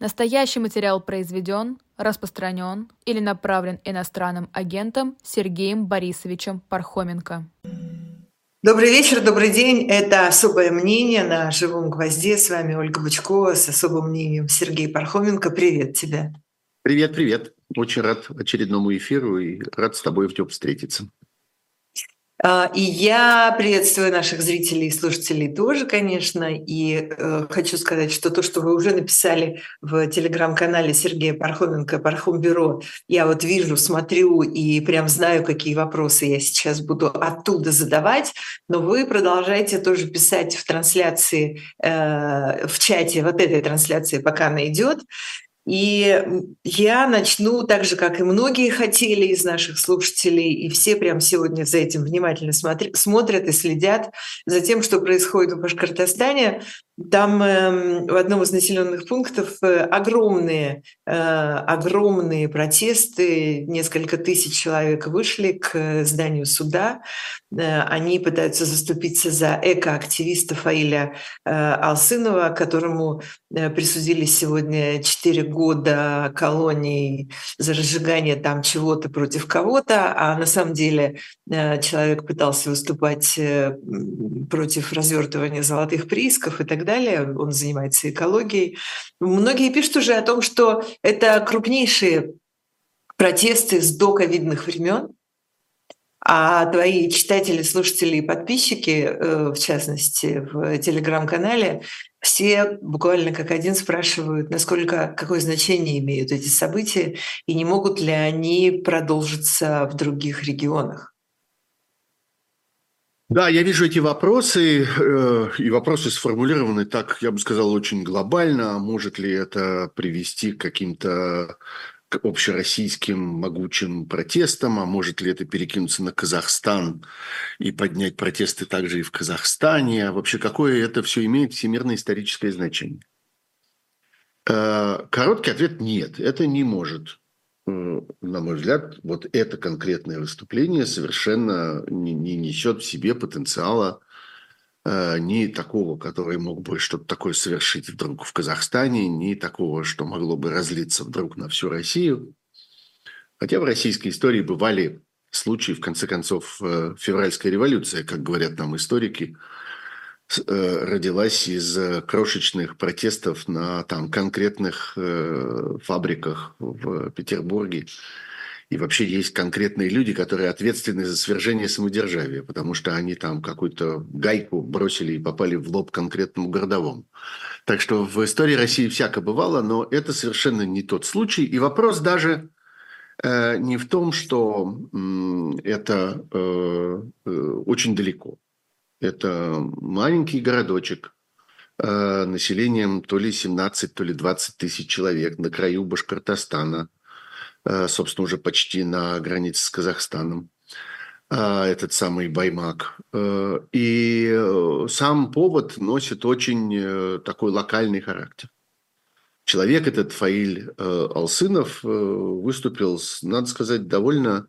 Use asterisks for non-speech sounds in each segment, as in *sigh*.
Настоящий материал произведен, распространен или направлен иностранным агентом Сергеем Борисовичем Пархоменко. Добрый вечер, добрый день. Это «Особое мнение» на «Живом гвозде». С вами Ольга Бучкова с особым мнением Сергей Пархоменко. Привет тебе. Привет, привет. Очень рад очередному эфиру и рад с тобой в встретиться. А, и я приветствую наших зрителей и слушателей тоже, конечно, и э, хочу сказать, что то, что вы уже написали в телеграм-канале Сергея Пархоменко «Пархом Бюро», я вот вижу, смотрю и прям знаю, какие вопросы я сейчас буду оттуда задавать, но вы продолжаете тоже писать в трансляции, э, в чате вот этой трансляции, пока она идет. И я начну так же, как и многие хотели из наших слушателей, и все прям сегодня за этим внимательно смотри, смотрят и следят за тем, что происходит в Башкортостане. Там э, в одном из населенных пунктов э, огромные, э, огромные протесты, несколько тысяч человек вышли к зданию суда. Э, они пытаются заступиться за экоактивиста Фаиля э, Алсынова, которому э, присудили сегодня 4 года колонии за разжигание там чего-то против кого-то, а на самом деле э, человек пытался выступать э, против развертывания золотых приисков и так далее далее, он занимается экологией. Многие пишут уже о том, что это крупнейшие протесты с доковидных времен, а твои читатели, слушатели и подписчики, э, в частности, в телеграм-канале, все буквально как один спрашивают, насколько, какое значение имеют эти события и не могут ли они продолжиться в других регионах. Да, я вижу эти вопросы, э, и вопросы сформулированы так, я бы сказал, очень глобально. Может ли это привести к каким-то общероссийским могучим протестам, а может ли это перекинуться на Казахстан и поднять протесты также и в Казахстане? А вообще, какое это все имеет всемирное историческое значение? Э, короткий ответ – нет, это не может на мой взгляд, вот это конкретное выступление совершенно не, не несет в себе потенциала э, ни такого, который мог бы что-то такое совершить вдруг в Казахстане, ни такого, что могло бы разлиться вдруг на всю Россию. Хотя в российской истории бывали случаи, в конце концов, э, февральская революция, как говорят нам историки – Э, родилась из э, крошечных протестов на там, конкретных э, фабриках в Петербурге. И вообще есть конкретные люди, которые ответственны за свержение самодержавия, потому что они там какую-то гайку бросили и попали в лоб конкретному городовому. Так что в истории России всяко бывало, но это совершенно не тот случай. И вопрос даже э, не в том, что э, это э, э, очень далеко. Это маленький городочек э, населением то ли 17, то ли 20 тысяч человек на краю Башкортостана, э, собственно, уже почти на границе с Казахстаном э, этот самый Баймак. Э, и сам повод носит очень такой локальный характер. Человек этот, Фаиль Алсынов, выступил надо сказать, довольно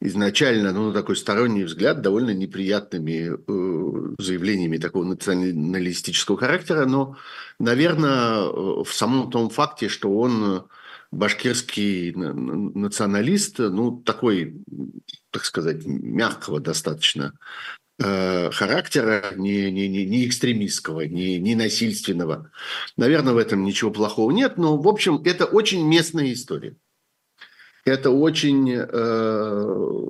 изначально, ну, такой сторонний взгляд, довольно неприятными э, заявлениями такого националистического характера, но, наверное, в самом том факте, что он башкирский националист, ну, такой, так сказать, мягкого достаточно э, характера, не, не, не, не экстремистского, не, не насильственного. Наверное, в этом ничего плохого нет, но, в общем, это очень местная история это очень э,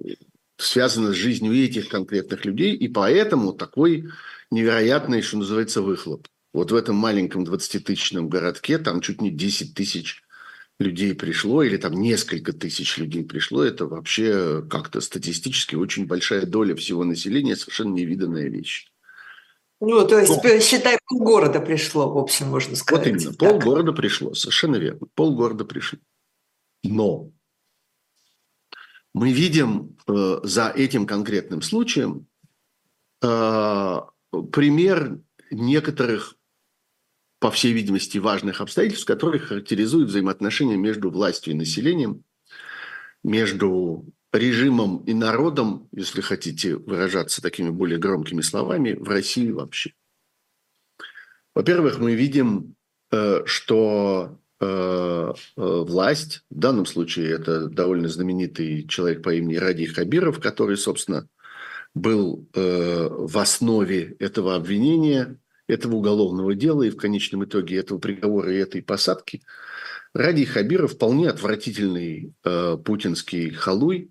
связано с жизнью этих конкретных людей, и поэтому такой невероятный, что называется, выхлоп. Вот в этом маленьком 20-тысячном городке там чуть не 10 тысяч людей пришло, или там несколько тысяч людей пришло, это вообще как-то статистически очень большая доля всего населения, совершенно невиданная вещь. Ну, то есть, Но. считай, полгорода пришло, в общем, можно сказать. Вот именно, полгорода пришло, совершенно верно, полгорода пришло. Но мы видим э, за этим конкретным случаем э, пример некоторых, по всей видимости, важных обстоятельств, которые характеризуют взаимоотношения между властью и населением, между режимом и народом, если хотите выражаться такими более громкими словами, в России вообще. Во-первых, мы видим, э, что власть, в данном случае это довольно знаменитый человек по имени Ради Хабиров, который, собственно, был в основе этого обвинения, этого уголовного дела и в конечном итоге этого приговора и этой посадки. Ради Хабиров вполне отвратительный путинский халуй,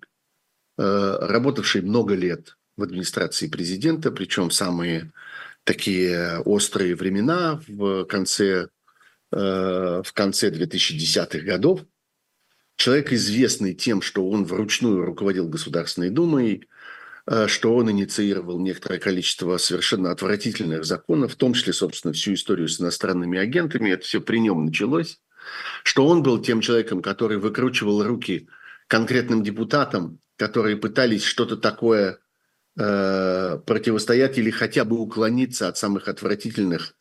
работавший много лет в администрации президента, причем самые такие острые времена в конце, э, в конце 2010-х годов. Человек известный тем, что он вручную руководил Государственной Думой, э, что он инициировал некоторое количество совершенно отвратительных законов, в том числе, собственно, всю историю с иностранными агентами. Это все при нем началось. Что он был тем человеком, который выкручивал руки конкретным депутатам, которые пытались что-то такое Э, противостоять или хотя бы уклониться от самых отвратительных.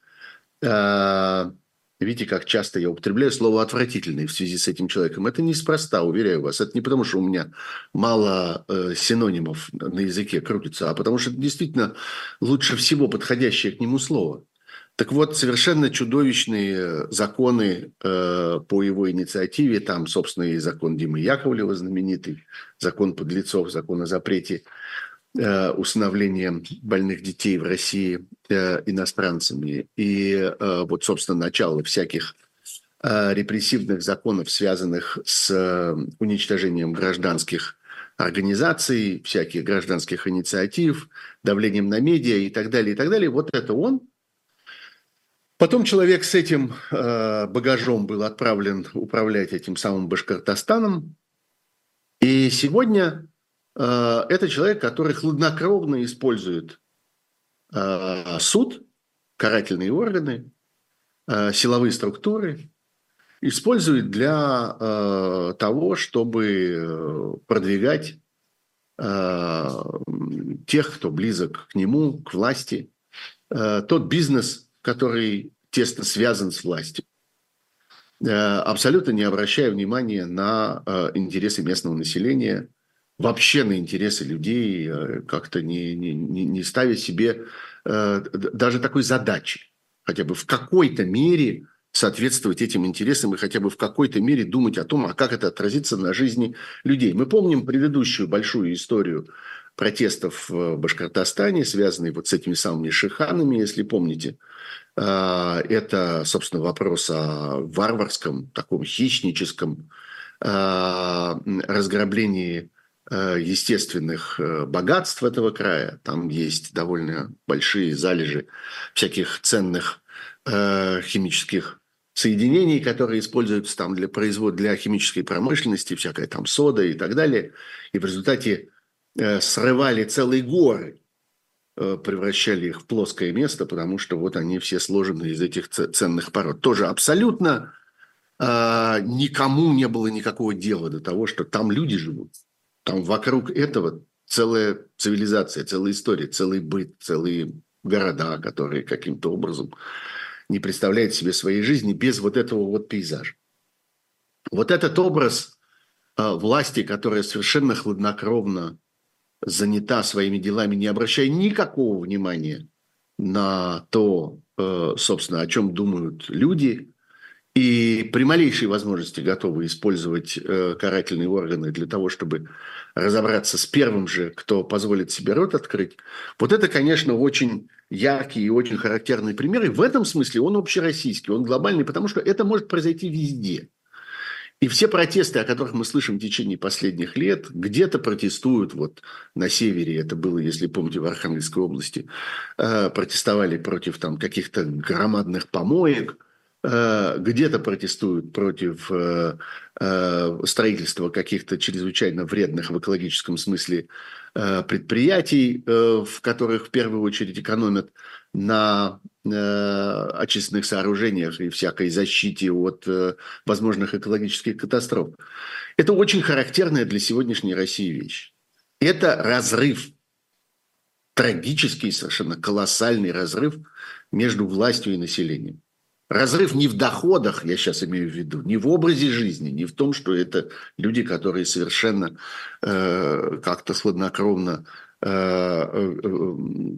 Э, видите, как часто я употребляю слово «отвратительный» в связи с этим человеком. Это неспроста, уверяю вас. Это не потому, что у меня мало э, синонимов на языке крутится, а потому что это действительно лучше всего подходящее к нему слово. Так вот, совершенно чудовищные законы э, по его инициативе, там, собственно, и закон Димы Яковлева знаменитый, закон подлецов, закон о запрете усыновлением больных детей в России э, иностранцами. И э, вот, собственно, начало всяких репрессивных законов, связанных с уничтожением гражданских организаций, всяких гражданских инициатив, давлением на медиа и так далее, и так далее. Вот это он. Потом человек с этим багажом был отправлен управлять этим самым Башкортостаном. И сегодня Э, это человек, который хладнокровно использует э, суд, карательные органы, э, силовые структуры, использует для того, чтобы продвигать тех, кто близок к нему, к власти, тот бизнес, который тесно связан с властью, абсолютно не обращая внимания на интересы местного населения – вообще на интересы людей, э, как-то не, не, не ставя себе э, даже такой задачи, хотя бы в какой-то мере соответствовать этим интересам и хотя бы в какой-то мере думать о том, а как это отразится на жизни людей. Мы помним предыдущую большую историю протестов в Башкортостане, связанные вот с этими самыми шиханами, если помните. Э, это, собственно, вопрос о варварском, таком хищническом разграблении Э, естественных э, богатств этого края. Там есть довольно большие залежи всяких ценных э, химических соединений, которые используются там для производства, для химической промышленности, всякая там сода и так далее. И в результате срывали целые горы, превращали их в плоское место, потому что вот они все сложены из этих ценных пород. Тоже абсолютно никому не было никакого дела до того, что там люди живут. Там вокруг этого целая цивилизация, целая история, целый быт, целые города, которые каким-то образом не представляют себе своей жизни без вот этого вот пейзажа. Вот этот образ э, власти, которая совершенно хладнокровно занята своими делами, не обращая никакого внимания на то, э, собственно, о чем думают люди, и при малейшей возможности готовы использовать э, карательные органы для того, чтобы разобраться с первым же, кто позволит себе рот открыть, вот это, конечно, очень яркий и очень характерный пример. И в этом смысле он общероссийский, он глобальный, потому что это может произойти везде. И все протесты, о которых мы слышим в течение последних лет, где-то протестуют, вот на севере это было, если помните, в Архангельской области, э, протестовали против там каких-то громадных помоек – где-то протестуют против э, э, строительства каких-то чрезвычайно вредных в экологическом смысле предприятий, в которых в первую очередь экономят на очистных сооружениях и всякой защите от возможных экологических катастроф. Это очень характерная для сегодняшней России вещь. Это разрыв, трагический, совершенно колоссальный разрыв между властью и населением. Разрыв не в доходах, я сейчас имею в виду, не в образе жизни, не в том, что это люди, которые совершенно э, как-то хладнокровно э, э,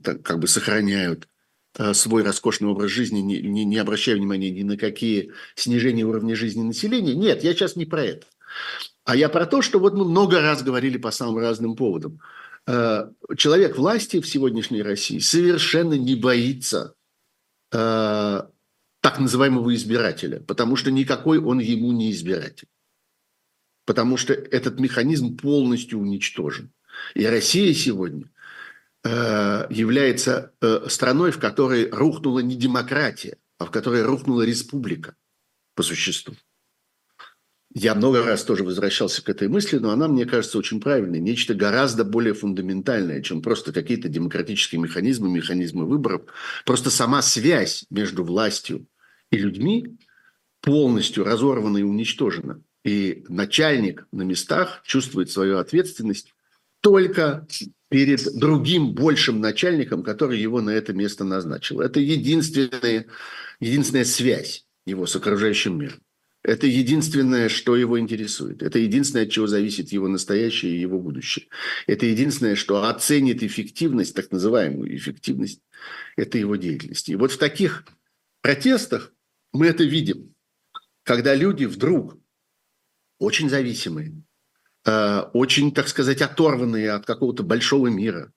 э как бы сохраняют э, свой роскошный образ жизни, не, не, не обращая внимания ни на какие снижения уровня жизни населения. Нет, я сейчас не про это. А я про то, что вот мы много раз говорили по самым разным поводам. Э, человек власти в сегодняшней России совершенно не боится так называемого избирателя, потому что никакой он ему не избиратель. Потому что этот механизм полностью уничтожен. И Россия сегодня э, является страной, в которой рухнула не демократия, а в которой рухнула республика по существу. Я много раз тоже возвращался к этой мысли, но она, мне кажется, очень правильной. Нечто гораздо более фундаментальное, чем просто какие-то демократические механизмы, механизмы выборов. Просто сама связь между властью и людьми полностью разорвана и уничтожена. И начальник на местах чувствует свою ответственность только перед другим большим начальником, который его на это место назначил. Это единственная, единственная связь его с окружающим миром. Это единственное, что его интересует. Это единственное, от чего зависит его настоящее и его будущее. Это единственное, что оценит эффективность, так называемую эффективность это его деятельности. И вот в таких протестах мы это видим, когда люди вдруг очень зависимые, э, очень, так сказать, оторванные от какого-то большого мира,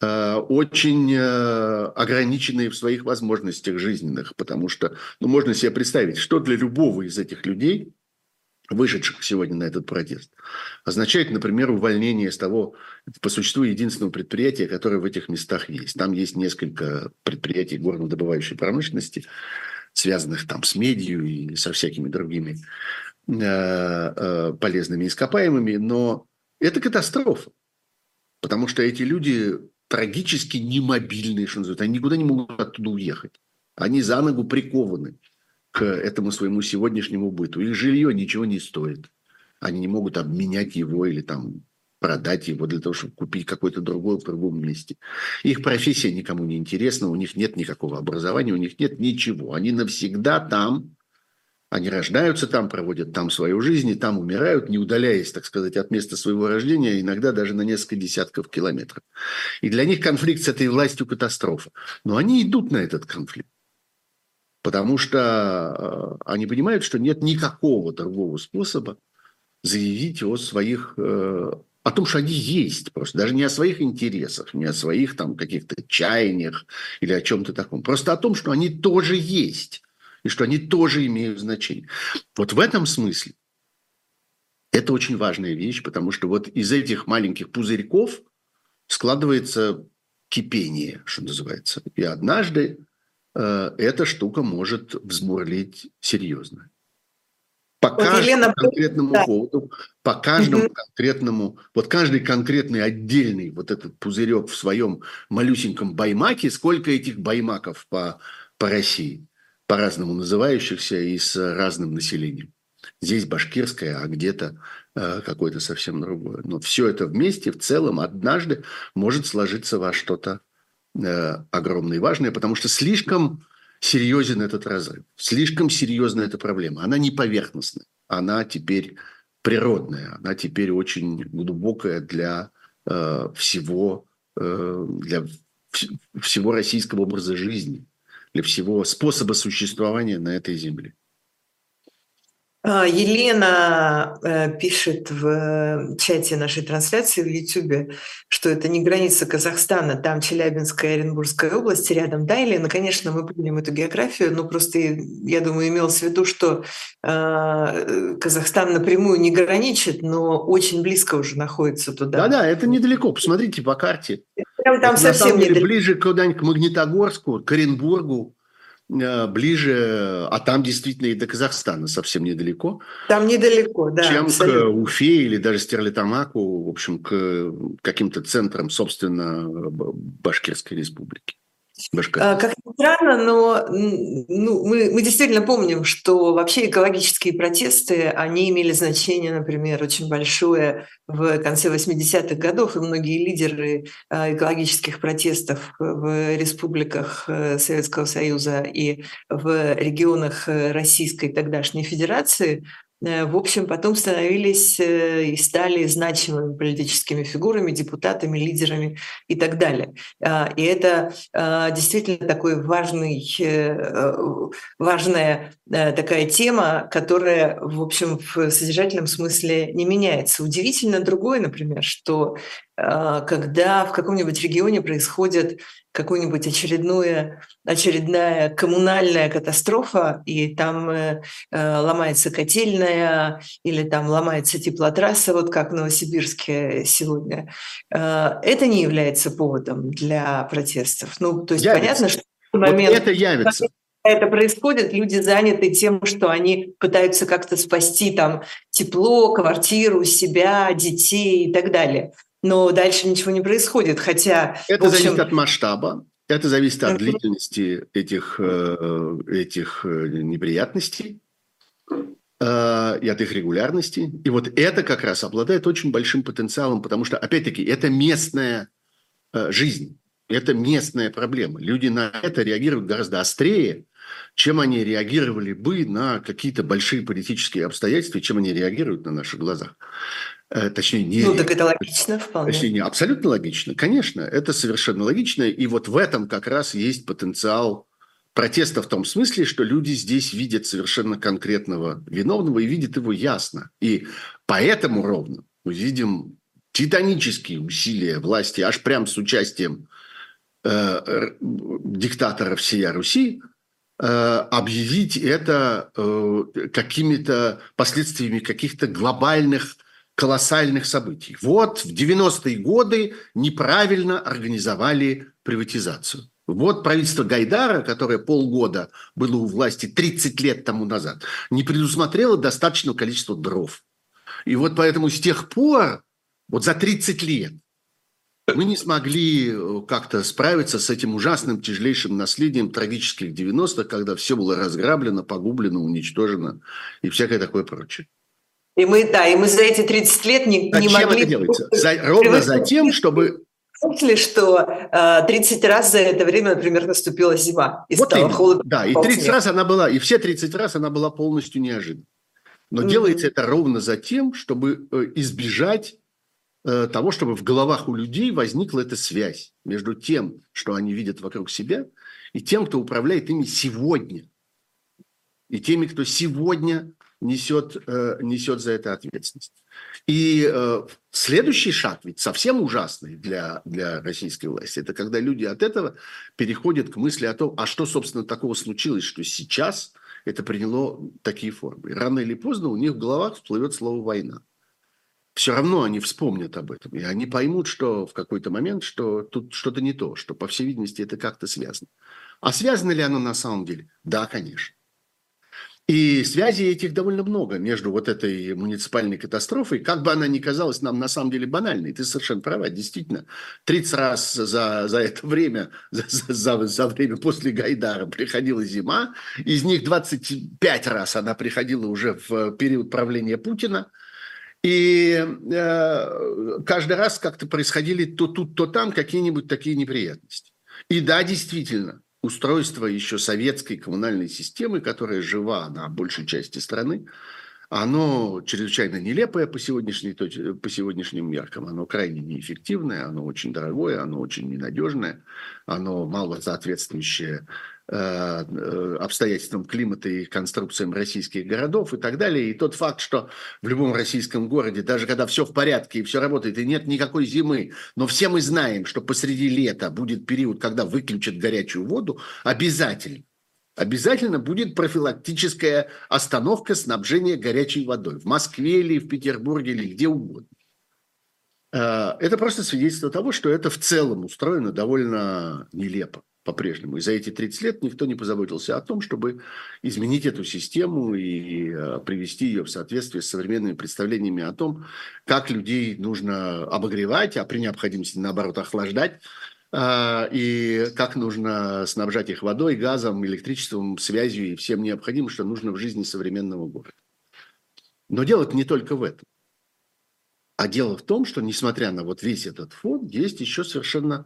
Э, очень э, ограниченные в своих возможностях жизненных, потому что ну, можно себе представить, что для любого из этих людей, вышедших сегодня на этот протест, означает, например, увольнение с того, по существу, единственного предприятия, которое в этих местах есть. Там есть несколько предприятий горнодобывающей промышленности, связанных там с медью и со всякими другими э, полезными ископаемыми, но это катастрофа. Потому что эти люди трагически немобильные, что называется. Они никуда не могут оттуда уехать. Они за ногу прикованы к этому своему сегодняшнему быту. Их жилье ничего не стоит. Они не могут обменять его или там продать его для того, чтобы купить какой-то другой в другом месте. Их профессия никому не интересна, у них нет никакого образования, у них нет ничего. Они навсегда там, они рождаются там, проводят там свою жизнь, и там умирают, не удаляясь, так сказать, от места своего рождения, иногда даже на несколько десятков километров. И для них конфликт с этой властью – катастрофа. Но они идут на этот конфликт. Потому что э, они понимают, что нет никакого другого способа заявить о своих э, о том, что они есть просто, даже не о своих интересах, не о своих там каких-то чаяниях или о чем-то таком, просто о том, что они тоже есть и что они тоже имеют значение. Вот в этом смысле это очень важная вещь, потому что вот из этих маленьких пузырьков складывается кипение, что называется. И однажды э, эта штука может взмурлить серьезно. По вот каждому Елена... конкретному да. поводу, по каждому угу. конкретному, вот каждый конкретный отдельный вот этот пузырек в своем малюсеньком баймаке, сколько этих баймаков по, по России? по-разному называющихся и с разным населением. Здесь башкирское, а где-то э, какое-то совсем другое. Но все это вместе в целом однажды может сложиться во что-то э, огромное и важное, потому что слишком серьезен этот разрыв, слишком серьезна эта проблема. Она не поверхностная, она теперь природная, она теперь очень глубокая для э, всего, э, для всего российского образа жизни для всего способа существования на этой земле. А, Елена э, пишет в чате нашей трансляции в YouTube, что это не граница Казахстана, там Челябинская и Оренбургская области рядом. Да, Елена, конечно, мы помним эту географию, но просто, я думаю, имелось в виду, что э, Казахстан напрямую не граничит, но очень близко уже находится туда. Да-да, это недалеко. Посмотрите по карте. Прям там это, совсем недалеко. ближе куда-нибудь к Магнитогорску, к Оренбургу. Э, ближе, а там действительно и до Казахстана совсем недалеко. Там недалеко, да. Чем абсолютно. к Уфе или даже Стерлитамаку, в общем, к каким-то центрам, собственно, Башкирской республики. А, как ни странно, но ну, мы, мы действительно помним, что вообще экологические протесты, они имели значение, например, очень большое в конце 80-х годов, и многие лидеры а, экологических протестов в республиках э, Советского Союза и в регионах э, Российской тогдашней Федерации в общем, потом становились э, и стали значимыми политическими фигурами, депутатами, лидерами и так далее. А, и это а, действительно такой важный, э, важная такая тема, которая, в общем, в содержательном смысле не меняется. Удивительно другое, например, что когда в каком-нибудь регионе происходит какую-нибудь очередную, очередная коммунальная катастрофа, и там э, э, ломается котельная или там ломается теплотрасса, вот как в Новосибирске сегодня, э, это не является поводом для протестов. Ну, то есть явится. понятно, что в момент... Вот это явится. Это происходит, люди заняты тем, что они пытаются как-то спасти там тепло, квартиру, себя, детей и так далее но дальше ничего не происходит, хотя... Это общем... зависит от масштаба, это зависит от длительности этих, э, этих э, неприятностей э, и от их регулярности. И вот это как раз обладает очень большим потенциалом, потому что, опять-таки, это местная жизнь, это местная проблема. Люди на это реагируют гораздо острее, чем они реагировали бы на какие-то большие политические обстоятельства, чем они реагируют на наших глазах. Э, точнее, не... Ну, так это логично вполне. Точнее, не абсолютно логично, конечно, это совершенно логично, и вот в этом как раз есть потенциал протеста в том смысле, что люди здесь видят совершенно конкретного виновного и видят его ясно. И поэтому ровно мы видим титанические усилия власти, аж прям с участием э, диктатора всей Руси, э, объявить это э, какими-то последствиями каких-то глобальных колоссальных событий. Вот в 90-е годы неправильно организовали приватизацию. Вот правительство Гайдара, которое полгода было у власти 30 лет тому назад, не предусмотрело достаточного количества дров. И вот поэтому с тех пор, вот за 30 лет, мы не смогли э, как-то справиться с этим ужасным, тяжелейшим наследием трагических 90-х, когда все было разграблено, погублено, уничтожено и всякое такое прочее. И мы, да, и мы за эти 30 лет не, Зачем не могли... это делается? За, ровно за тем, чтобы... Помните, что э, 30 раз за это время, например, наступила зима, и вот стало холодно. Да, и 30 снег. раз она была, и все 30 раз она была полностью неожиданной. Но mm-hmm. делается это ровно за тем, чтобы э, избежать э, того, чтобы в головах у людей возникла эта связь между тем, что они видят вокруг себя, и тем, кто управляет ими сегодня. И теми, кто сегодня несет, э, несет за это ответственность. И э, следующий шаг ведь совсем ужасный для, для российской власти. Это когда люди от этого переходят к мысли о том, а что, собственно, такого случилось, что сейчас это приняло такие формы. Рано или поздно у них в головах всплывет слово «война». Все равно они вспомнят об этом, и они поймут, что в какой-то момент, что тут что-то не то, что, по всей видимости, это как-то связано. А связано ли оно на самом деле? Да, конечно. И связи этих довольно много между вот этой муниципальной катастрофой, как бы она ни казалась нам на самом деле банальной. Ты совершенно права, действительно. 30 раз за, за это время, за, за, за время после Гайдара приходила зима, из них 25 раз она приходила уже в период правления Путина. И э, каждый раз как-то происходили то тут, то там какие-нибудь такие неприятности. И да, действительно, устройство еще советской коммунальной системы, которая жива на большей части страны, оно чрезвычайно нелепое по, по сегодняшним меркам, оно крайне неэффективное, оно очень дорогое, оно очень ненадежное, оно мало соответствующее обстоятельствам климата и конструкциям российских городов и так далее. И тот факт, что в любом российском городе, даже когда все в порядке и все работает, и нет никакой зимы, но все мы знаем, что посреди лета будет период, когда выключат горячую воду, обязательно. Обязательно будет профилактическая остановка снабжения горячей водой в Москве или в Петербурге или где угодно. Э, это просто свидетельство того, что это в целом устроено довольно нелепо по-прежнему. И за эти 30 лет никто не позаботился о том, чтобы изменить эту систему и э, привести ее в соответствие с современными представлениями о том, как людей нужно обогревать, а при необходимости, наоборот, охлаждать, э, и как нужно снабжать их водой, газом, электричеством, связью и всем необходимым, что нужно в жизни современного города. Но дело не только в этом. А дело в том, что, несмотря на вот весь этот фон, есть еще совершенно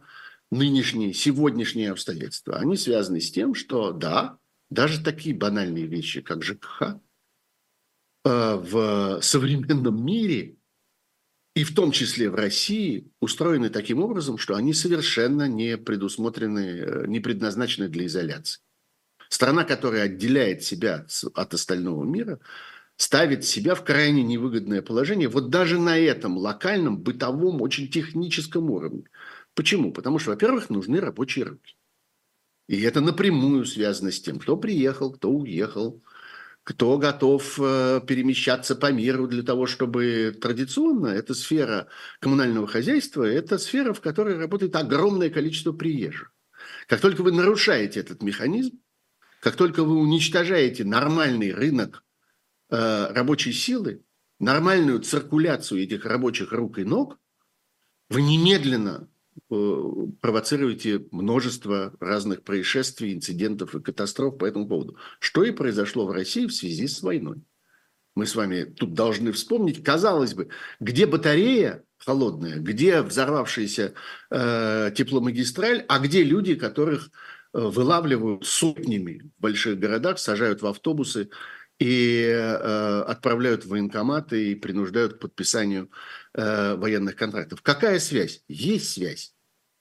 нынешние, сегодняшние обстоятельства, они связаны с тем, что да, даже такие банальные вещи, как ЖКХ, э, в современном мире, и в том числе в России, устроены таким образом, что они совершенно не предусмотрены, э, не предназначены для изоляции. Страна, которая отделяет себя от остального мира, ставит себя в крайне невыгодное положение, вот даже на этом локальном, бытовом, очень техническом уровне. Почему? Потому что, во-первых, нужны рабочие руки. И это напрямую связано с тем, кто приехал, кто уехал, кто готов э, перемещаться по миру для того, чтобы традиционно эта сфера коммунального хозяйства, это сфера, в которой работает огромное количество приезжих. Как только вы нарушаете этот механизм, как только вы уничтожаете нормальный рынок э, рабочей силы, нормальную циркуляцию этих рабочих рук и ног, вы немедленно провоцируете множество разных происшествий, инцидентов и катастроф по этому поводу. Что и произошло в России в связи с войной. Мы с вами тут должны вспомнить, казалось бы, где батарея холодная, где взорвавшаяся э, тепломагистраль, а где люди, которых э, вылавливают сотнями в больших городах, сажают в автобусы и э, отправляют в военкоматы и принуждают к подписанию э, военных контрактов. Какая связь? Есть связь.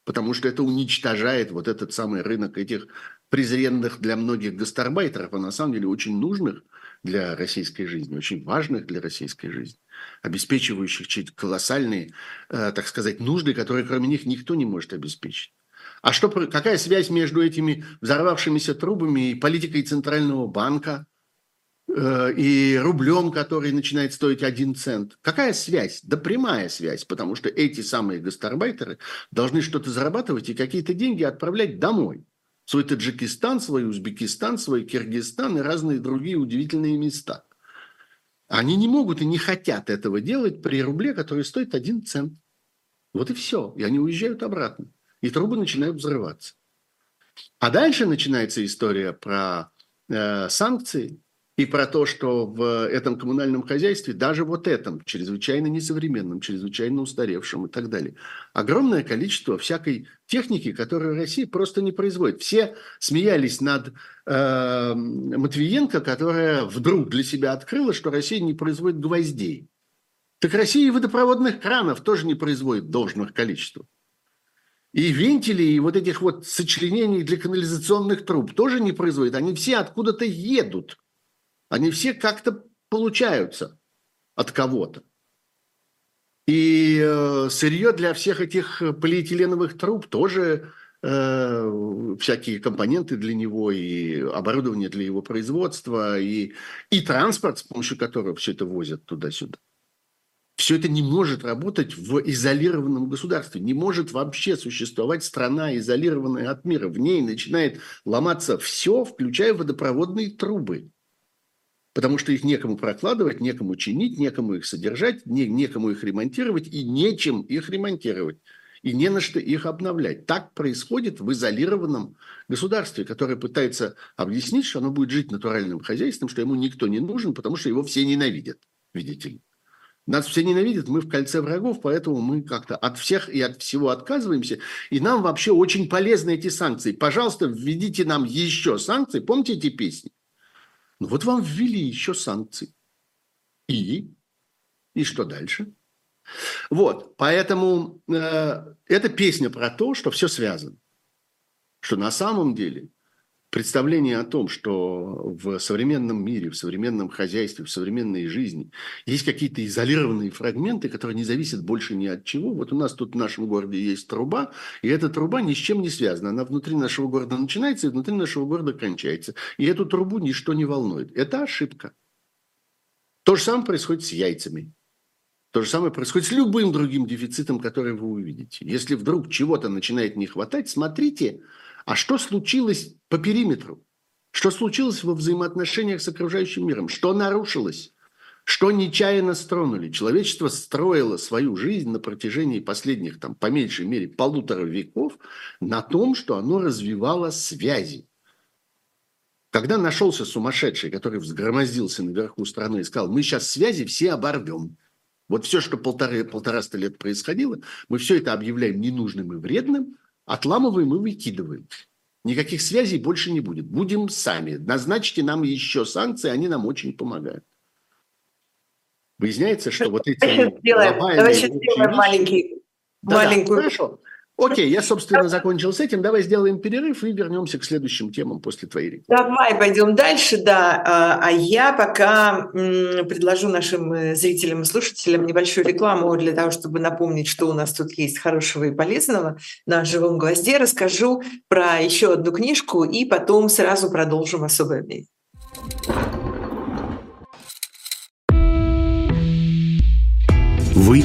Потому что это уничтожает вот этот самый рынок этих презренных для многих гастарбайтеров, а на самом деле очень нужных для российской жизни, очень важных для российской жизни, обеспечивающих колоссальные, э, так сказать, нужды, которые кроме них никто не может обеспечить. А что, какая связь между этими взорвавшимися трубами и политикой Центрального банка, и рублем, который начинает стоить один цент. Какая связь? Да прямая связь, потому что эти самые гастарбайтеры должны что-то зарабатывать и какие-то деньги отправлять домой. Свой Таджикистан, свой Узбекистан, свой Киргизстан и разные другие удивительные места. Они не могут и не хотят этого делать при рубле, который стоит один цент. Вот и все. И они уезжают обратно. И трубы начинают взрываться. А дальше начинается история про э, санкции, и про то, что в этом коммунальном хозяйстве, даже вот этом, чрезвычайно несовременном, чрезвычайно устаревшем и так далее, огромное количество всякой техники, которую Россия просто не производит. Все смеялись над э, Матвиенко, которая вдруг для себя открыла, что Россия не производит гвоздей. Так Россия и водопроводных кранов тоже не производит должных количества. И вентилей, и вот этих вот сочленений для канализационных труб тоже не производит. Они все откуда-то едут. Они все как-то получаются от кого-то. И э, сырье для всех этих полиэтиленовых труб тоже э, всякие компоненты для него, и оборудование для его производства, и, и транспорт, с помощью которого все это возят туда-сюда. Все это не может работать в изолированном государстве. Не может вообще существовать страна, изолированная от мира. В ней начинает ломаться все, включая водопроводные трубы потому что их некому прокладывать, некому чинить, некому их содержать, не, некому их ремонтировать и нечем их ремонтировать. И не на что их обновлять. Так происходит в изолированном государстве, которое пытается объяснить, что оно будет жить натуральным хозяйством, что ему никто не нужен, потому что его все ненавидят, видите ли. Нас все ненавидят, мы в кольце врагов, поэтому мы как-то от всех и от всего отказываемся. И нам вообще очень полезны эти санкции. Пожалуйста, введите нам еще санкции. Помните эти песни? Ну вот вам ввели еще санкции. И? И что дальше? Вот, поэтому э, эта песня про то, что все связано. Что на самом деле представление о том, что в современном мире, в современном хозяйстве, в современной жизни есть какие-то изолированные фрагменты, которые не зависят больше ни от чего. Вот у нас тут в нашем городе есть труба, и эта труба ни с чем не связана. Она внутри нашего города начинается и внутри нашего города кончается. И эту трубу ничто не волнует. Это ошибка. То же самое происходит с яйцами. То же самое происходит с любым другим дефицитом, который вы увидите. Если вдруг чего-то начинает не хватать, смотрите, а что случилось по периметру? Что случилось во взаимоотношениях с окружающим миром? Что нарушилось? Что нечаянно стронули? Человечество строило свою жизнь на протяжении последних, там, по меньшей мере, полутора веков на том, что оно развивало связи. Когда нашелся сумасшедший, который взгромоздился наверху страны и сказал, мы сейчас связи все оборвем. Вот все, что полторы, полтораста лет происходило, мы все это объявляем ненужным и вредным, отламываем и выкидываем. Никаких связей больше не будет. Будем сами. Назначьте нам еще санкции, они нам очень помогают. выясняется, что *laughs* вот эти Давай сейчас сделаем, маленький, да, маленькую... Да, хорошо. Окей, я, собственно, закончил с этим. Давай сделаем перерыв и вернемся к следующим темам после твоей речи. Давай пойдем дальше, да. А, а я пока предложу нашим э, зрителям и слушателям небольшую рекламу для того, чтобы напомнить, что у нас тут есть хорошего и полезного на живом гвозде. Расскажу про еще одну книжку и потом сразу продолжим особое мнение. Вы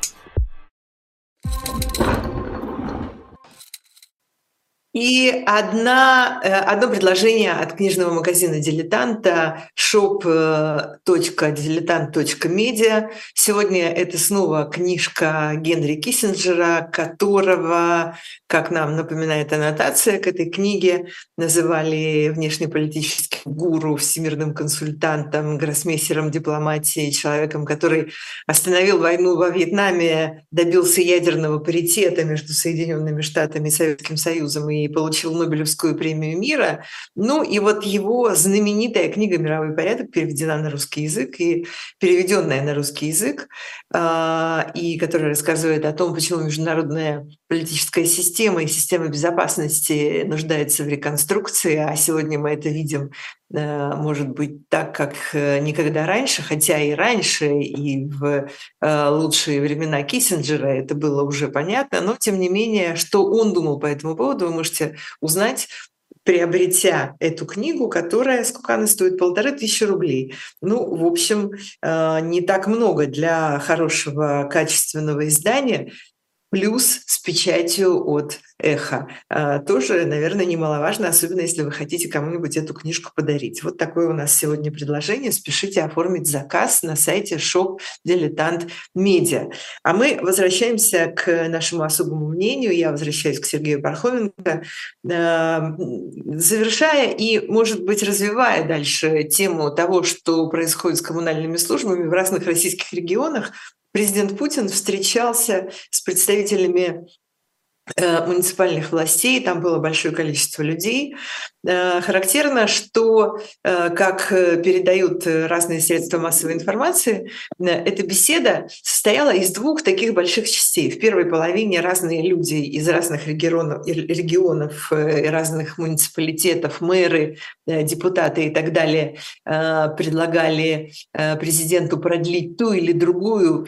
И одна, э, одно предложение от книжного магазина «Дилетанта» shop.diletant.media. Сегодня это снова книжка Генри Киссинджера, которого, как нам напоминает аннотация к этой книге, называли внешнеполитическим гуру, всемирным консультантом, гроссмейстером дипломатии, человеком, который остановил войну во Вьетнаме, добился ядерного паритета между Соединенными Штатами и Советским Союзом и получил Нобелевскую премию мира. Ну и вот его знаменитая книга «Мировой порядок» переведена на русский язык и переведенная на русский язык, а, и которая рассказывает о том, почему международная политическая система и система безопасности нуждается в реконструкции, а сегодня мы это видим Э, может быть, так, как э, никогда раньше, хотя и раньше, и в э, лучшие времена Киссинджера это было уже понятно, но тем не менее, что он думал по этому поводу, вы можете узнать приобретя эту книгу, которая, сколько она стоит, полторы тысячи рублей. Ну, в общем, не так много для хорошего качественного издания плюс с печатью от эхо. А, тоже, наверное, немаловажно, особенно если вы хотите кому-нибудь эту книжку подарить. Вот такое у нас сегодня предложение. Спешите оформить заказ на сайте shop Dilettant Media. А мы возвращаемся к нашему особому мнению. Я возвращаюсь к Сергею Пархоменко. А, завершая и, может быть, развивая дальше тему того, что происходит с коммунальными службами в разных российских регионах, президент Путин встречался с представителями муниципальных властей, там было большое количество людей. Э, характерно, что, э, как передают разные средства массовой информации, эта беседа состояла из двух таких больших частей. В первой половине разные люди из разных регионов, регионов разных муниципалитетов, мэры, депутаты и так далее предлагали президенту продлить ту или другую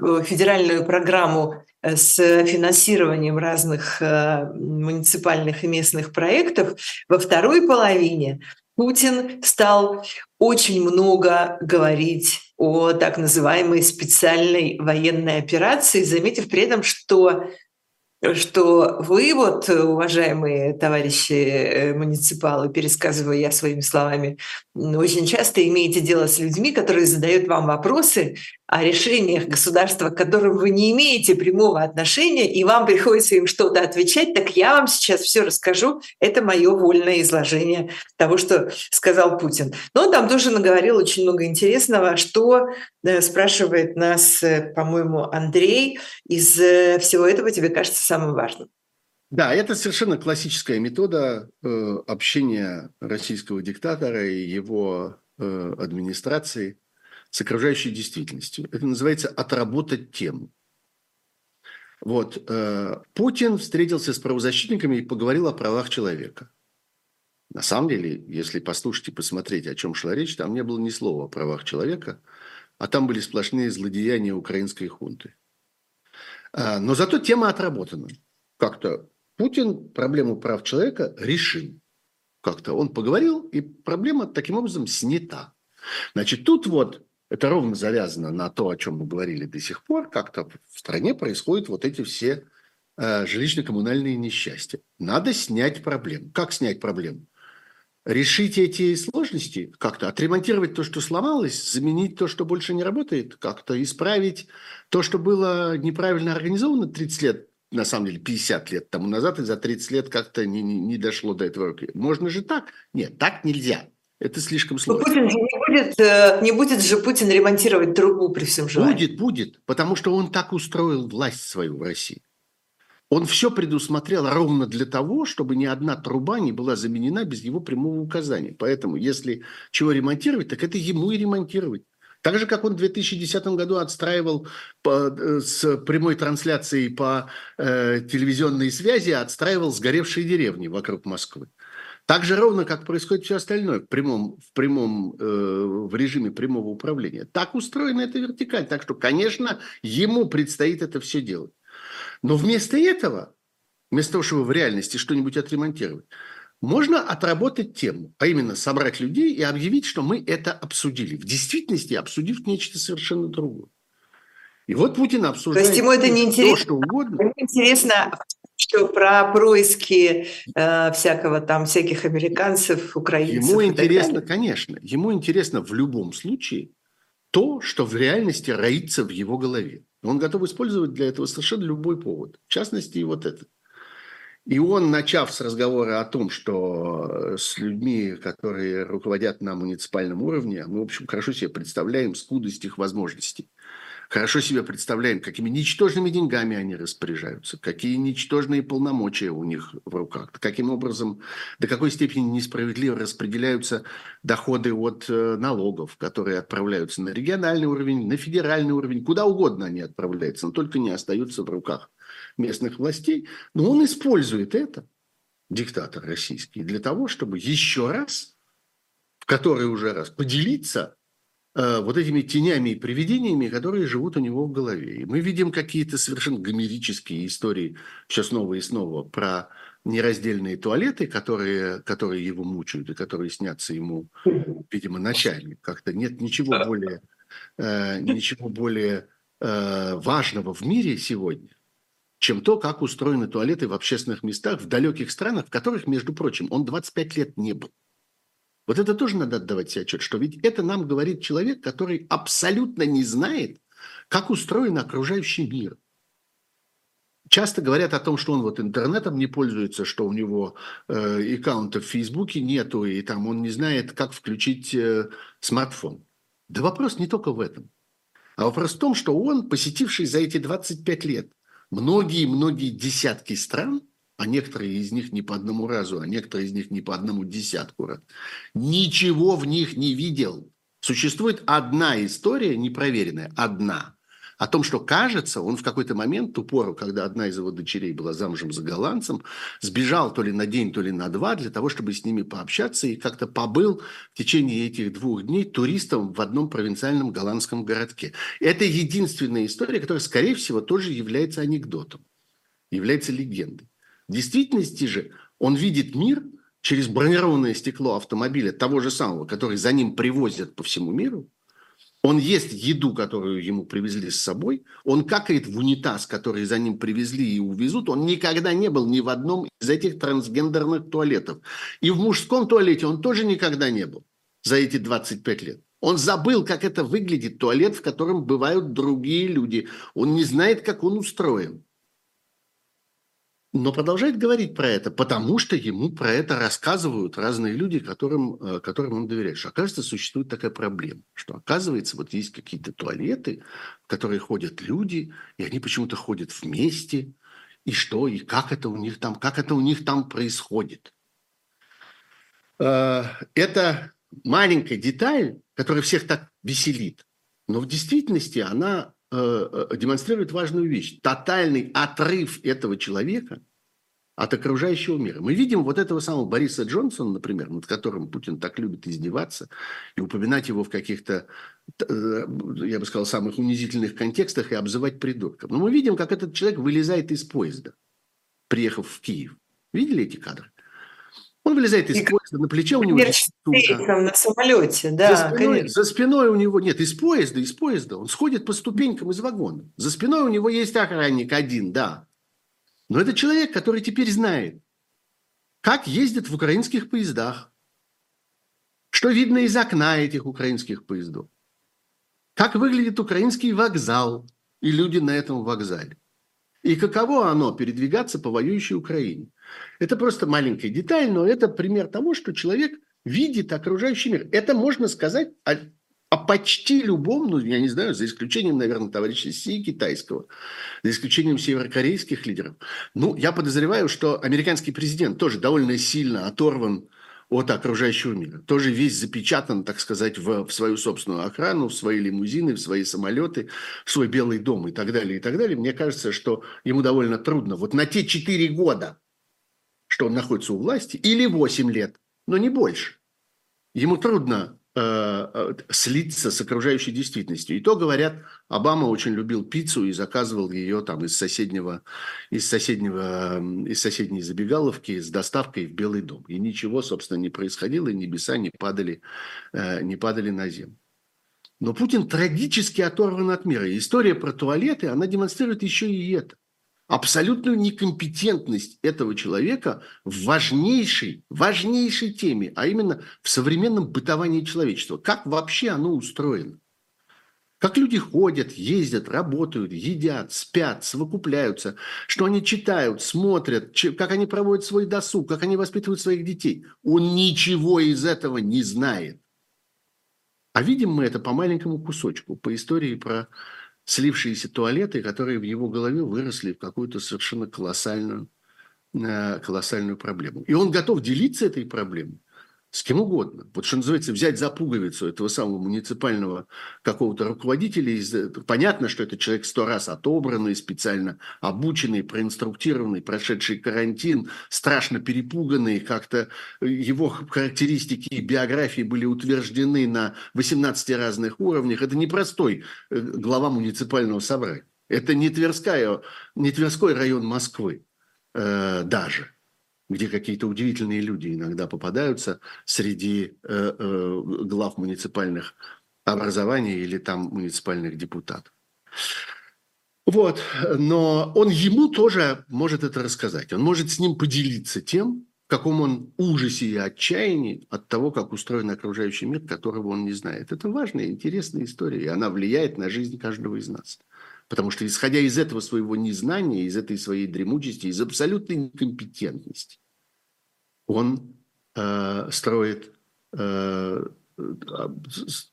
федеральную программу Э, с финансированием разных э, муниципальных и местных проектов, во второй половине Путин стал очень много говорить о так называемой специальной военной операции, заметив при этом, что что вы, вот, уважаемые товарищи э, муниципалы, пересказываю я своими словами, очень часто имеете дело с людьми, которые задают вам вопросы, о решениях государства, к которым вы не имеете прямого отношения, и вам приходится им что-то отвечать, так я вам сейчас все расскажу. Это мое вольное изложение того, что сказал Путин. Но он там тоже наговорил очень много интересного, что э, спрашивает нас, э, по-моему, Андрей, из э, всего этого тебе кажется самым важным. Да, это совершенно классическая метода общения российского диктатора и его администрации – с окружающей действительностью. Это называется отработать тему. Вот. Э, Путин встретился с правозащитниками и поговорил о правах человека. На самом деле, если послушать и посмотреть, о чем шла речь, там не было ни слова о правах человека, а там были сплошные злодеяния украинской хунты. А, но зато тема отработана. Как-то Путин проблему прав человека решил. Как-то он поговорил, и проблема таким образом снята. Значит, тут вот это ровно завязано на то, о чем мы говорили до сих пор, как-то в стране происходят вот эти все э, жилищно-коммунальные несчастья. Надо снять проблему. Как снять проблему? Решить эти сложности как-то, отремонтировать то, что сломалось, заменить то, что больше не работает, как-то исправить то, что было неправильно организовано 30 лет, на самом деле 50 лет тому назад, и за 30 лет как-то не, не, не дошло до этого. Можно же так? Нет, так нельзя. Это слишком сложно. Путин же не будет, э, не будет же Путин ремонтировать трубу при всем желании. Будет, будет, потому что он так устроил власть свою в России. Он все предусмотрел ровно для того, чтобы ни одна труба не была заменена без его прямого указания. Поэтому, если чего ремонтировать, так это ему и ремонтировать. Так же, как он в 2010 году отстраивал по, э, с прямой трансляцией по э, телевизионной связи, отстраивал сгоревшие деревни вокруг Москвы. Так же ровно, как происходит все остальное в прямом, в прямом, э, в режиме прямого управления. Так устроена эта вертикаль. Так что, конечно, ему предстоит это все делать. Но вместо этого, вместо того, чтобы в реальности что-нибудь отремонтировать, можно отработать тему, а именно собрать людей и объявить, что мы это обсудили. В действительности обсудив нечто совершенно другое. И вот Путин обсуждает То есть ему это не интересно, то, что угодно. Ему интересно что про происки э, всякого там, всяких американцев, украинцев. Ему интересно, конечно, ему интересно в любом случае то, что в реальности роится в его голове. Он готов использовать для этого совершенно любой повод. В частности, и вот этот. И он, начав с разговора о том, что с людьми, которые руководят на муниципальном уровне, мы, в общем, хорошо себе представляем скудость их возможностей – хорошо себе представляем, какими ничтожными деньгами они распоряжаются, какие ничтожные полномочия у них в руках, каким образом, до какой степени несправедливо распределяются доходы от э, налогов, которые отправляются на региональный уровень, на федеральный уровень, куда угодно они отправляются, но только не остаются в руках местных властей. Но он использует это, диктатор российский, для того, чтобы еще раз, в который уже раз, поделиться вот этими тенями и привидениями, которые живут у него в голове. И мы видим какие-то совершенно гомерические истории все снова и снова про нераздельные туалеты, которые, которые его мучают и которые снятся ему, видимо, ночами. Как-то нет ничего более, э, ничего более э, важного в мире сегодня, чем то, как устроены туалеты в общественных местах в далеких странах, в которых, между прочим, он 25 лет не был. Вот это тоже надо отдавать себе отчет, что ведь это нам говорит человек, который абсолютно не знает, как устроен окружающий мир. Часто говорят о том, что он вот интернетом не пользуется, что у него э, аккаунта в Фейсбуке нету, и там он не знает, как включить э, смартфон. Да вопрос не только в этом. А вопрос в том, что он, посетивший за эти 25 лет многие-многие десятки стран – а некоторые из них не по одному разу, а некоторые из них не по одному десятку раз, ничего в них не видел. Существует одна история непроверенная, одна, о том, что, кажется, он в какой-то момент, ту пору, когда одна из его дочерей была замужем за голландцем, сбежал то ли на день, то ли на два для того, чтобы с ними пообщаться и как-то побыл в течение этих двух дней туристом в одном провинциальном голландском городке. Это единственная история, которая, скорее всего, тоже является анекдотом, является легендой. В действительности же он видит мир через бронированное стекло автомобиля того же самого, который за ним привозят по всему миру. Он ест еду, которую ему привезли с собой. Он какает в унитаз, который за ним привезли и увезут. Он никогда не был ни в одном из этих трансгендерных туалетов. И в мужском туалете он тоже никогда не был за эти 25 лет. Он забыл, как это выглядит туалет, в котором бывают другие люди. Он не знает, как он устроен но продолжает говорить про это, потому что ему про это рассказывают разные люди, которым, э, которым он доверяет. Что, оказывается, существует такая проблема, что, оказывается, вот есть какие-то туалеты, в которые ходят люди, и они почему-то ходят вместе, и что, и как это у них там, как это у них там происходит. Э, это маленькая деталь, которая всех так веселит, но в действительности она демонстрирует важную вещь. Тотальный отрыв этого человека от окружающего мира. Мы видим вот этого самого Бориса Джонсона, например, над которым Путин так любит издеваться и упоминать его в каких-то, э, я бы сказал, самых унизительных контекстах и обзывать придурком. Но мы видим, как этот человек вылезает из поезда, приехав в Киев. Видели эти кадры? Он вылезает из и поезда, на плече у него сумка. на самолете, да, за спиной, за спиной у него, нет, из поезда, из поезда, он сходит по ступенькам из вагона. За спиной у него есть охранник один, да. Но это человек, который теперь знает, как ездят в украинских поездах, что видно из окна этих украинских поездов, как выглядит украинский вокзал и люди на этом вокзале, и каково оно передвигаться по воюющей Украине. Это просто маленькая деталь, но это пример того, что человек видит окружающий мир. Это можно сказать о, о почти любом, ну, я не знаю, за исключением, наверное, товарища Си китайского, за исключением северокорейских лидеров. Ну, я подозреваю, что американский президент тоже довольно сильно оторван от окружающего мира. Тоже весь запечатан, так сказать, в, в свою собственную охрану, в свои лимузины, в свои самолеты, в свой Белый дом и так далее, и так далее. Мне кажется, что ему довольно трудно. Вот на те четыре года, что он находится у власти, или 8 лет, но не больше. Ему трудно э, э, слиться с окружающей действительностью. И то, говорят, Обама очень любил пиццу и заказывал ее там из соседнего, из соседнего, из соседней забегаловки с доставкой в Белый дом. И ничего, собственно, не происходило, и небеса не падали, э, не падали на землю. Но Путин трагически оторван от мира. история про туалеты, она демонстрирует еще и это абсолютную некомпетентность этого человека в важнейшей, важнейшей теме, а именно в современном бытовании человечества. Как вообще оно устроено? Как люди ходят, ездят, работают, едят, спят, совокупляются, что они читают, смотрят, как они проводят свой досуг, как они воспитывают своих детей. Он ничего из этого не знает. А видим мы это по маленькому кусочку, по истории про слившиеся туалеты, которые в его голове выросли в какую-то совершенно колоссальную, э, колоссальную проблему. И он готов делиться этой проблемой с кем угодно. Вот что называется, взять за пуговицу этого самого муниципального какого-то руководителя. Из... Понятно, что это человек сто раз отобранный, специально обученный, проинструктированный, прошедший карантин, страшно перепуганный. Как-то его характеристики и биографии были утверждены на 18 разных уровнях. Это не простой э, глава муниципального собрания. Это не, Тверская, не Тверской район Москвы э, даже где какие-то удивительные люди иногда попадаются среди э, э, глав муниципальных образований или там муниципальных депутатов. Вот, но он ему тоже может это рассказать. Он может с ним поделиться тем, в каком он ужасе и отчаянии от того, как устроен окружающий мир, которого он не знает. Это важная, интересная история, и она влияет на жизнь каждого из нас. Потому что, исходя из этого своего незнания, из этой своей дремучести, из абсолютной некомпетентности, он э, строит, э,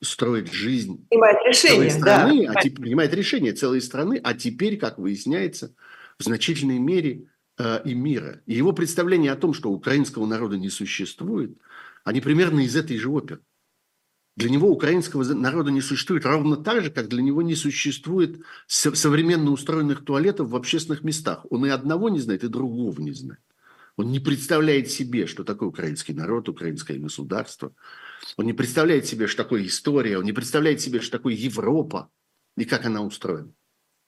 строит жизнь принимает решение, страны, да. а теперь, принимает решение целой страны, а теперь, как выясняется, в значительной мере э, и мира. И его представление о том, что украинского народа не существует, они примерно из этой же оперы. Для него украинского народа не существует ровно так же, как для него не существует современно устроенных туалетов в общественных местах. Он и одного не знает, и другого не знает. Он не представляет себе, что такое украинский народ, украинское государство. Он не представляет себе, что такое история. Он не представляет себе, что такое Европа и как она устроена.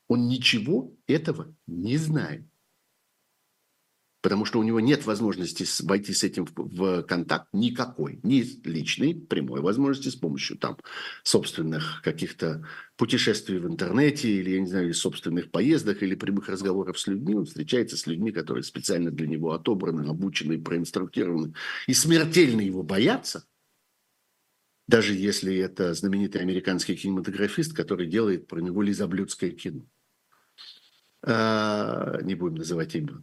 Он ничего этого не знает потому что у него нет возможности войти с этим в контакт никакой, ни личной, прямой возможности с помощью там собственных каких-то путешествий в интернете или, я не знаю, или собственных поездок или прямых разговоров с людьми. Он встречается с людьми, которые специально для него отобраны, обучены, проинструктированы и смертельно его боятся, даже если это знаменитый американский кинематографист, который делает про него лизоблюдское кино. А, не будем называть имя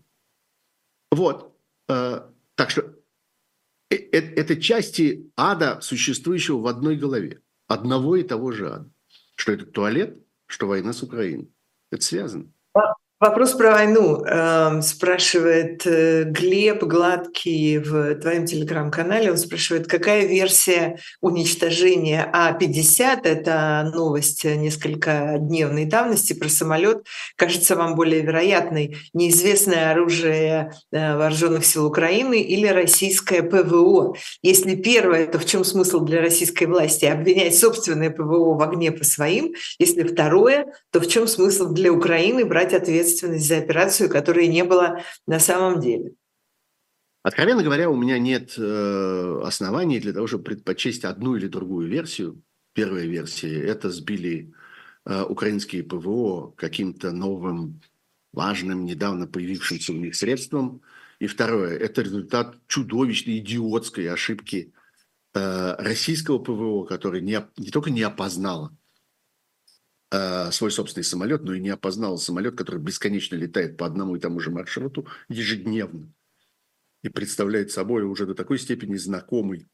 вот. Э, так что э, э, это части ада, существующего в одной голове. Одного и того же ада. Что это туалет, что война с Украиной. Это связано. Вопрос про войну. Эм, спрашивает э, Глеб Гладкий в твоем телеграм-канале. Он спрашивает, какая версия уничтожения А-50, это новость несколько дневной давности про самолет, кажется вам более вероятной? Неизвестное оружие э, вооруженных сил Украины или российское ПВО? Если первое, то в чем смысл для российской власти обвинять собственное ПВО в огне по своим? Если второе, то в чем смысл для Украины брать ответственность ответственность за операцию, которой не было на самом деле. Откровенно говоря, у меня нет э, оснований для того, чтобы предпочесть одну или другую версию. Первая версия – это сбили э, украинские ПВО каким-то новым, важным, недавно появившимся у них средством. И второе – это результат чудовищной, идиотской ошибки э, российского ПВО, который не, не только не опознало Э, свой собственный самолет, но и не опознал самолет, который бесконечно летает по одному и тому же маршруту ежедневно и представляет собой уже до такой степени знакомый,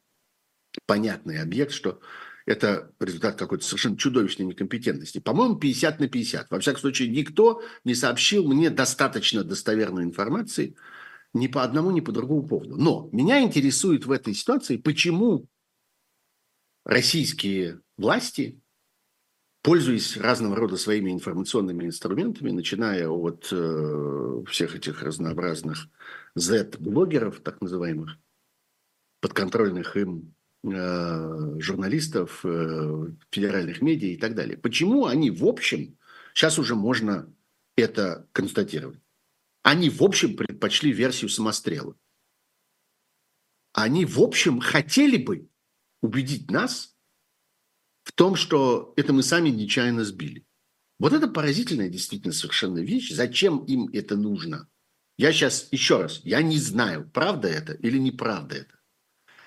понятный объект, что это результат какой-то совершенно чудовищной некомпетентности. По-моему, 50 на 50. Во всяком случае, никто не сообщил мне достаточно достоверной информации ни по одному, ни по другому поводу. Но меня интересует в этой ситуации, почему российские власти пользуясь разного рода своими информационными инструментами, начиная от э, всех этих разнообразных Z-блогеров, так называемых, подконтрольных им э, журналистов, э, федеральных медиа и так далее. Почему они в общем, сейчас уже можно это констатировать, они в общем предпочли версию самострела. Они в общем хотели бы убедить нас – в том, что это мы сами нечаянно сбили. Вот это поразительная действительно совершенно вещь. Зачем им это нужно? Я сейчас, еще раз, я не знаю, правда это или неправда это.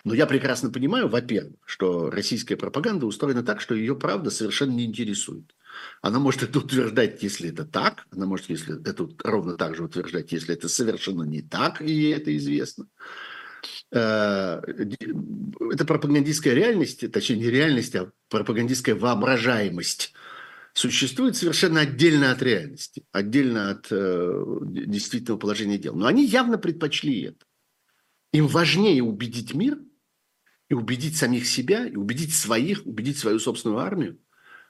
Но я прекрасно понимаю, во-первых, что российская пропаганда устроена так, что ее правда совершенно не интересует. Она может это утверждать, если это так, она может если это ровно так же утверждать, если это совершенно не так, и это известно. Э, это пропагандистская реальность, точнее не реальность, а пропагандистская воображаемость существует совершенно отдельно от реальности, отдельно от э, действительного положения дел. Но они явно предпочли это. Им важнее убедить мир и убедить самих себя, и убедить своих, убедить свою собственную армию,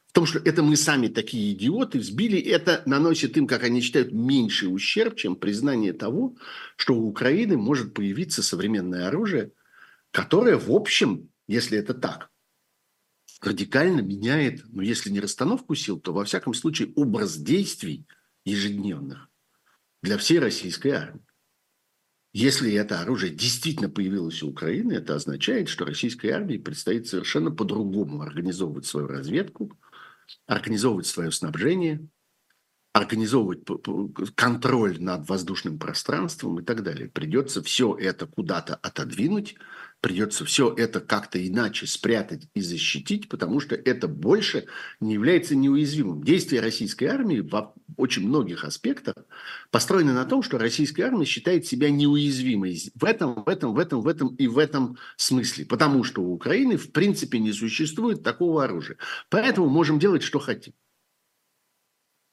в том, что это мы сами такие идиоты взбили, это наносит им, как они считают, меньший ущерб, чем признание того, что у Украины может появиться современное оружие, которое, в общем, если это так, радикально меняет, ну, если не расстановку сил, то, во всяком случае, образ действий ежедневных для всей российской армии. Если это оружие действительно появилось у Украины, это означает, что российской армии предстоит совершенно по-другому организовывать свою разведку – организовывать свое снабжение, организовывать контроль над воздушным пространством и так далее. Придется все это куда-то отодвинуть, придется все это как-то иначе спрятать и защитить, потому что это больше не является неуязвимым. Действия российской армии в очень многих аспектах построены на том, что российская армия считает себя неуязвимой в этом, в этом, в этом, в этом и в этом смысле. Потому что у Украины в принципе не существует такого оружия. Поэтому можем делать, что хотим.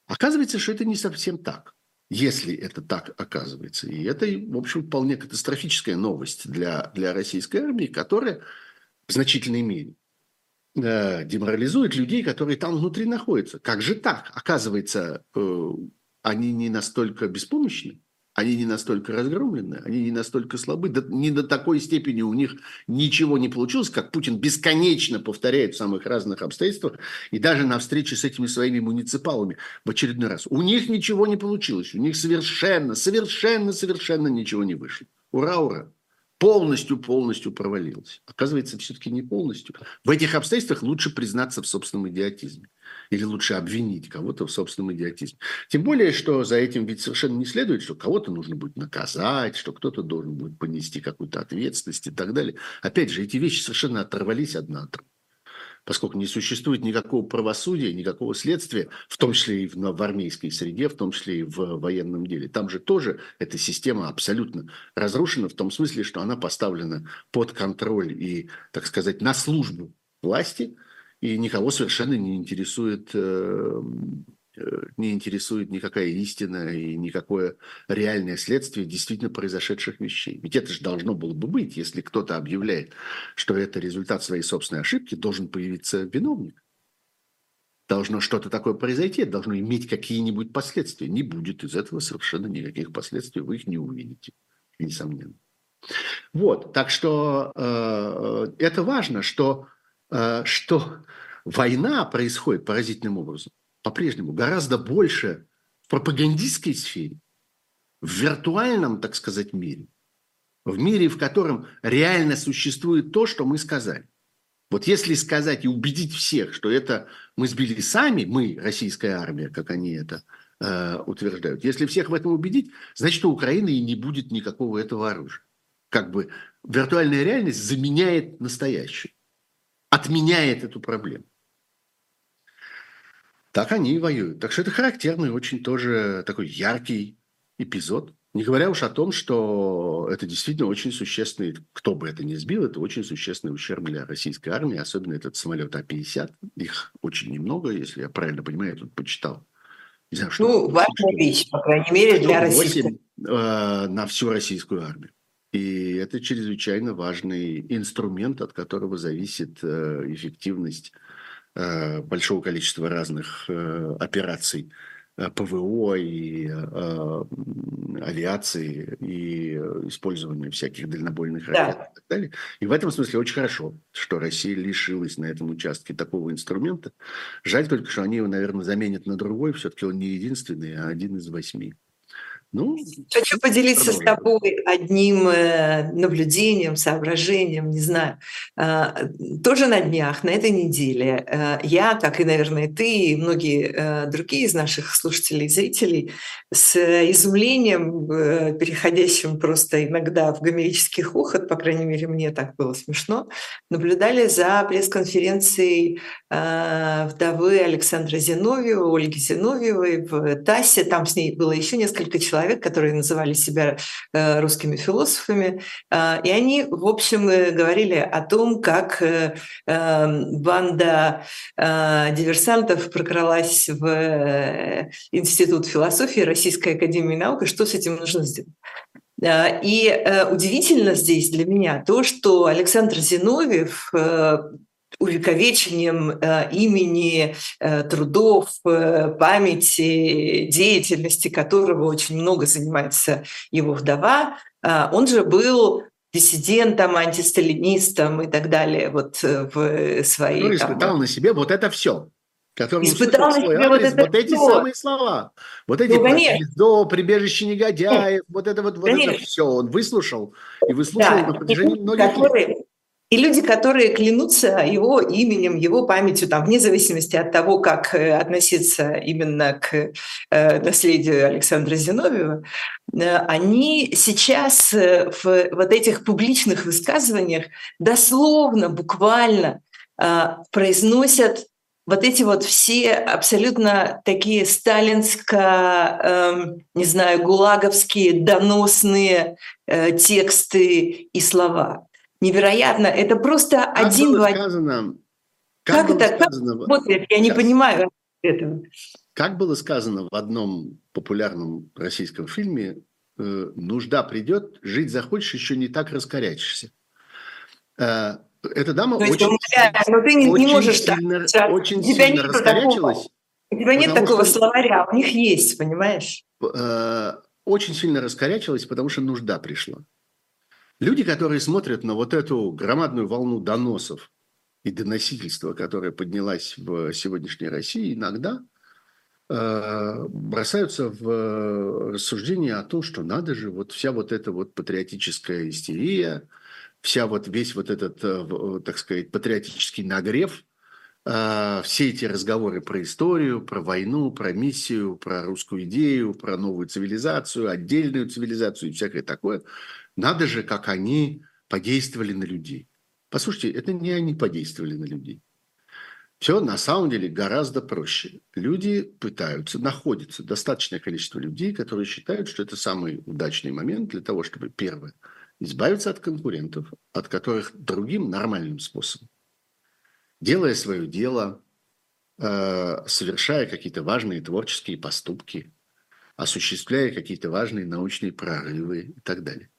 Оказывается, что это не совсем так если это так оказывается. И это, в общем, вполне катастрофическая новость для, для российской армии, которая в значительной мере э, деморализует людей, которые там внутри находятся. Как же так? Оказывается, э, они не настолько беспомощны, они не настолько разгромлены, они не настолько слабы, да, не до такой степени у них ничего не получилось, как Путин бесконечно повторяет в самых разных обстоятельствах, и даже на встрече с этими своими муниципалами в очередной раз. У них ничего не получилось, у них совершенно, совершенно, совершенно ничего не вышло. Ура, ура! полностью, полностью провалилась. Оказывается, все-таки не полностью. В этих обстоятельствах лучше признаться в собственном идиотизме. Или лучше обвинить кого-то в собственном идиотизме. Тем более, что за этим ведь совершенно не следует, что кого-то нужно будет наказать, что кто-то должен будет понести какую-то ответственность и так далее. Опять же, эти вещи совершенно оторвались одна от другой поскольку не существует никакого правосудия, никакого следствия, в том числе и в, в армейской среде, в том числе и в военном деле. Там же тоже эта система абсолютно разрушена в том смысле, что она поставлена под контроль и, так сказать, на службу власти, и никого совершенно не интересует э, не интересует никакая истина и никакое реальное следствие действительно произошедших вещей. Ведь это же должно было бы быть, если кто-то объявляет, что это результат своей собственной ошибки, должен появиться виновник. Должно что-то такое произойти, должно иметь какие-нибудь последствия. Не будет из этого совершенно никаких последствий, вы их не увидите, несомненно. Вот, так что э, это важно, что, э, что война происходит поразительным образом по-прежнему гораздо больше в пропагандистской сфере, в виртуальном, так сказать, мире, в мире, в котором реально существует то, что мы сказали. Вот если сказать и убедить всех, что это мы сбили сами, мы, российская армия, как они это э, утверждают, если всех в этом убедить, значит, у Украины и не будет никакого этого оружия как бы виртуальная реальность заменяет настоящую, отменяет эту проблему. Так они и воюют. Так что это характерный, очень тоже такой яркий эпизод. Не говоря уж о том, что это действительно очень существенный, кто бы это ни сбил, это очень существенный ущерб для российской армии, особенно этот самолет А-50. Их очень немного, если я правильно понимаю, я тут почитал. Не знаю, что ну, важная вещь, по крайней мере, для российской. Э, на всю российскую армию. И это чрезвычайно важный инструмент, от которого зависит э, эффективность э, большого количества разных э, операций ПВО и авиации и использования всяких дальнобойных ракет да. и так далее. И в этом смысле очень хорошо, что Россия лишилась на этом участке такого инструмента. Жаль только, что они его, наверное, заменят на другой. Все-таки он не единственный, а один из восьми. Ну, Хочу поделиться с тобой одним э, наблюдением, соображением, не знаю. А, тоже на днях, на этой неделе, э, я, как и, наверное, ты и многие э, другие из наших слушателей и зрителей, с изумлением, переходящим просто иногда в гомерический хохот, по крайней мере, мне так было смешно, наблюдали за пресс-конференцией вдовы Александра Зиновьева, Ольги Зиновьевой в ТАССе. Там с ней было еще несколько человек, человек, которые называли себя э, русскими философами, а, и они, в общем, э, говорили о том, как э, банда диверсантов прокралась в Институт философии Российской Академии Наук, и что с этим нужно сделать. И удивительно здесь для меня то, что Александр Зиновьев увековечением э, имени, э, трудов, э, памяти, деятельности которого очень много занимается его вдова. Э, он же был диссидентом, антисталинистом и так далее вот э, в своей... Ну, испытал там, на себе вот это все. Который испытал на себе адрес, вот, это вот эти все. самые слова. Вот эти ну, прибежище негодяев, вот это вот, вот это все он выслушал и выслушал да. на протяжении многих которые, лет. И люди, которые клянутся его именем, его памятью, там, вне зависимости от того, как э, относиться именно к э, наследию Александра Зиновьева, э, они сейчас в вот этих публичных высказываниях дословно, буквально произносят вот эти вот все абсолютно такие сталинско, э, не знаю, гулаговские доносные э, тексты и слова невероятно. Это просто как один было сказано, как, как это сказано, как работает? Я не понимаю этого. Как было сказано в одном популярном российском фильме, э, нужда придет, жить захочешь, еще не так раскорячишься. Э, эта дама очень, тебя, но ты не, очень не можешь сильно, так, очень сильно нет раскорячилась. Такого, у тебя нет такого что, словаря, у них есть, понимаешь? Э, очень сильно раскорячилась, потому что нужда пришла. Люди, которые смотрят на вот эту громадную волну доносов и доносительства, которая поднялась в сегодняшней России, иногда э, бросаются в рассуждение о том, что надо же, вот вся вот эта вот патриотическая истерия, вся вот весь вот этот, э, так сказать, патриотический нагрев, э, все эти разговоры про историю, про войну, про миссию, про русскую идею, про новую цивилизацию, отдельную цивилизацию и всякое такое – надо же, как они подействовали на людей. Послушайте, это не они подействовали на людей. Все на самом деле гораздо проще. Люди пытаются, находится достаточное количество людей, которые считают, что это самый удачный момент для того, чтобы, первое, избавиться от конкурентов, от которых другим нормальным способом, делая свое дело, э, совершая какие-то важные творческие поступки, осуществляя какие-то важные научные прорывы и так далее.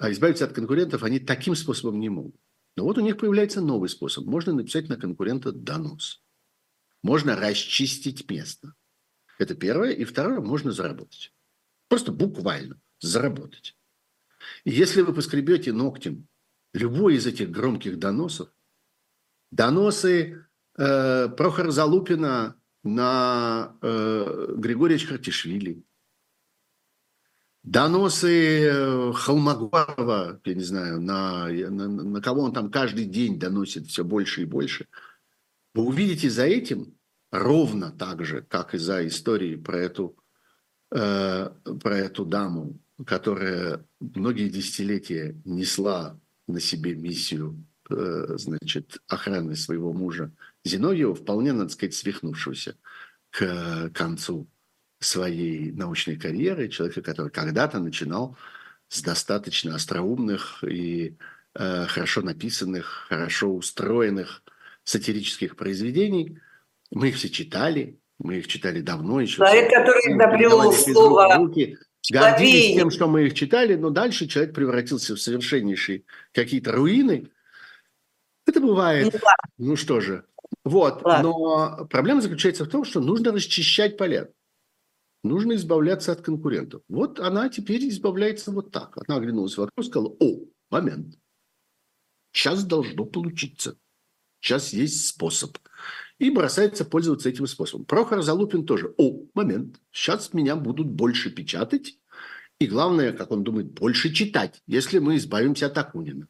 А избавиться от конкурентов они таким способом не могут. Но вот у них появляется новый способ. Можно написать на конкурента донос. Можно расчистить место. Это первое. И второе, можно заработать. Просто буквально заработать. И если вы поскребете ногтем любой из этих громких доносов, доносы э, Прохора Залупина на э, Григория Чхартишвили, доносы э, Холмогорова, я не знаю, на, на, на кого он там каждый день доносит все больше и больше, вы увидите за этим ровно так же, как и за историей про эту, э, про эту даму, которая многие десятилетия несла на себе миссию э, значит, охраны своего мужа Зиновьева, вполне, надо сказать, свихнувшегося к концу своей научной карьеры, человека, который когда-то начинал с достаточно остроумных и э, хорошо написанных, хорошо устроенных сатирических произведений. Мы их все читали, мы их читали давно еще. Человек, который изобрел слово руки, гордились тем, что мы их читали, но дальше человек превратился в совершеннейшие какие-то руины. Это бывает. Ну, ну что же. Вот. Ладно. Но проблема заключается в том, что нужно расчищать поля нужно избавляться от конкурентов. Вот она теперь избавляется вот так. Она оглянулась вокруг и сказала, о, момент, сейчас должно получиться, сейчас есть способ. И бросается пользоваться этим способом. Прохор Залупин тоже, о, момент, сейчас меня будут больше печатать, и главное, как он думает, больше читать, если мы избавимся от Акунина.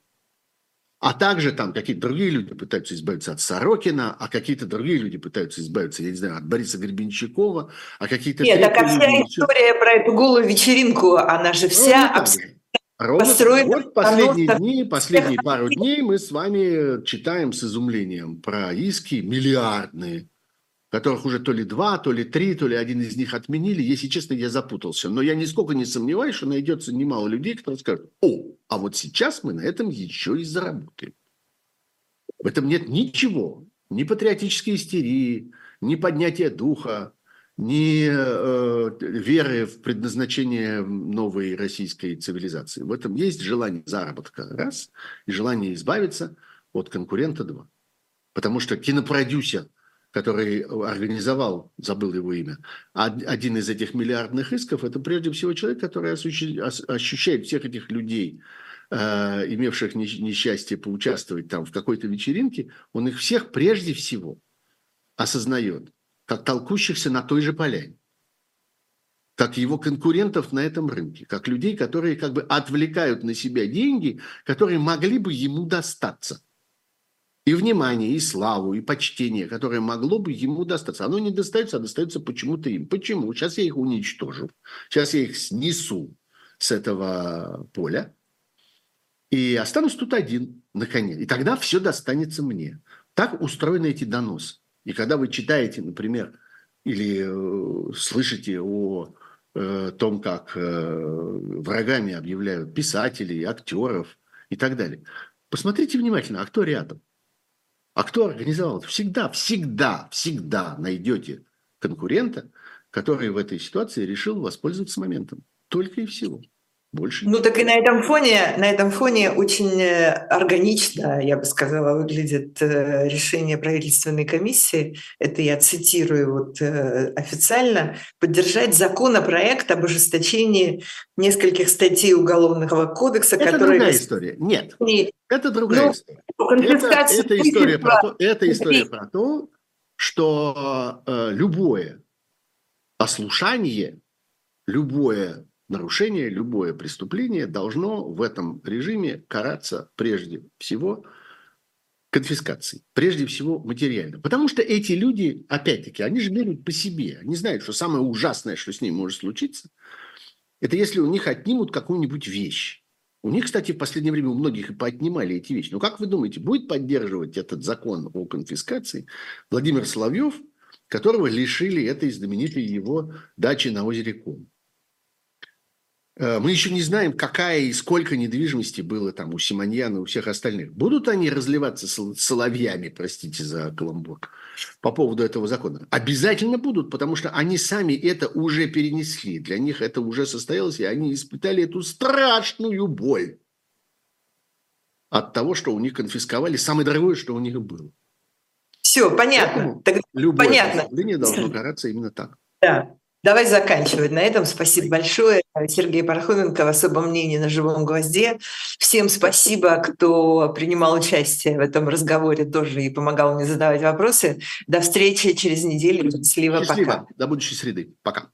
А также там какие-то другие люди пытаются избавиться от Сорокина, а какие-то другие люди пытаются избавиться, я не знаю, от Бориса Гребенщикова, а какие-то... Нет, так а вся люди... история про эту голую вечеринку, она же вся ну, абсолютно Ровно построена... Вот последние дни, последние пару дней мы с вами читаем с изумлением про иски миллиардные которых уже то ли два, то ли три, то ли один из них отменили. Если честно, я запутался. Но я нисколько не сомневаюсь, что найдется немало людей, которые скажут, о, а вот сейчас мы на этом еще и заработаем. В этом нет ничего. Ни патриотической истерии, ни поднятия духа, ни э, веры в предназначение новой российской цивилизации. В этом есть желание заработка, раз, и желание избавиться от конкурента, два. Потому что кинопродюсер – который организовал, забыл его имя, один из этих миллиардных исков, это прежде всего человек, который ощущает всех этих людей, э, имевших несчастье поучаствовать там в какой-то вечеринке, он их всех прежде всего осознает, как толкущихся на той же поляне как его конкурентов на этом рынке, как людей, которые как бы отвлекают на себя деньги, которые могли бы ему достаться и внимание, и славу, и почтение, которое могло бы ему достаться. Оно не достается, а достается почему-то им. Почему? Сейчас я их уничтожу. Сейчас я их снесу с этого поля. И останусь тут один, наконец. И тогда все достанется мне. Так устроены эти доносы. И когда вы читаете, например, или э, слышите о э, том, как э, врагами объявляют писателей, актеров и так далее, посмотрите внимательно, а кто рядом? А кто организовал? Всегда, всегда, всегда найдете конкурента, который в этой ситуации решил воспользоваться моментом. Только и всего. Больше ну так и на этом фоне, на этом фоне очень э, органично, я бы сказала, выглядит э, решение правительственной комиссии. Это я цитирую вот э, официально: поддержать законопроект об ожесточении нескольких статей уголовного кодекса, это которые другая история. Нет, и... это другая ну, история. Это, это история про то, это история про то, что э, любое ослушание, любое нарушение, любое преступление должно в этом режиме караться прежде всего конфискацией, прежде всего материально. Потому что эти люди, опять-таки, они же меряют по себе. Они знают, что самое ужасное, что с ним может случиться, это если у них отнимут какую-нибудь вещь. У них, кстати, в последнее время у многих и поотнимали эти вещи. Но как вы думаете, будет поддерживать этот закон о конфискации Владимир Соловьев, которого лишили этой знаменитой его дачи на озере Ком? Э, мы еще не знаем, какая и сколько недвижимости было там у Симоньяна и у всех остальных. Будут они разливаться соловьями, простите за каламбур, по поводу этого закона? Обязательно будут, потому что они сами это уже перенесли. Для них это уже состоялось, и они испытали эту страшную боль от того, что у них конфисковали самое дорогое, что у них было. Все, понятно. Тогда любое понятно. должно *laughs* караться именно так. Да. Давай заканчивать на этом. Спасибо большое. Сергей Пархоменко в особом мнении на живом гвозде. Всем спасибо, кто принимал участие в этом разговоре тоже и помогал мне задавать вопросы. До встречи через неделю. Счастливо. Счастливо. Пока. До будущей среды. Пока.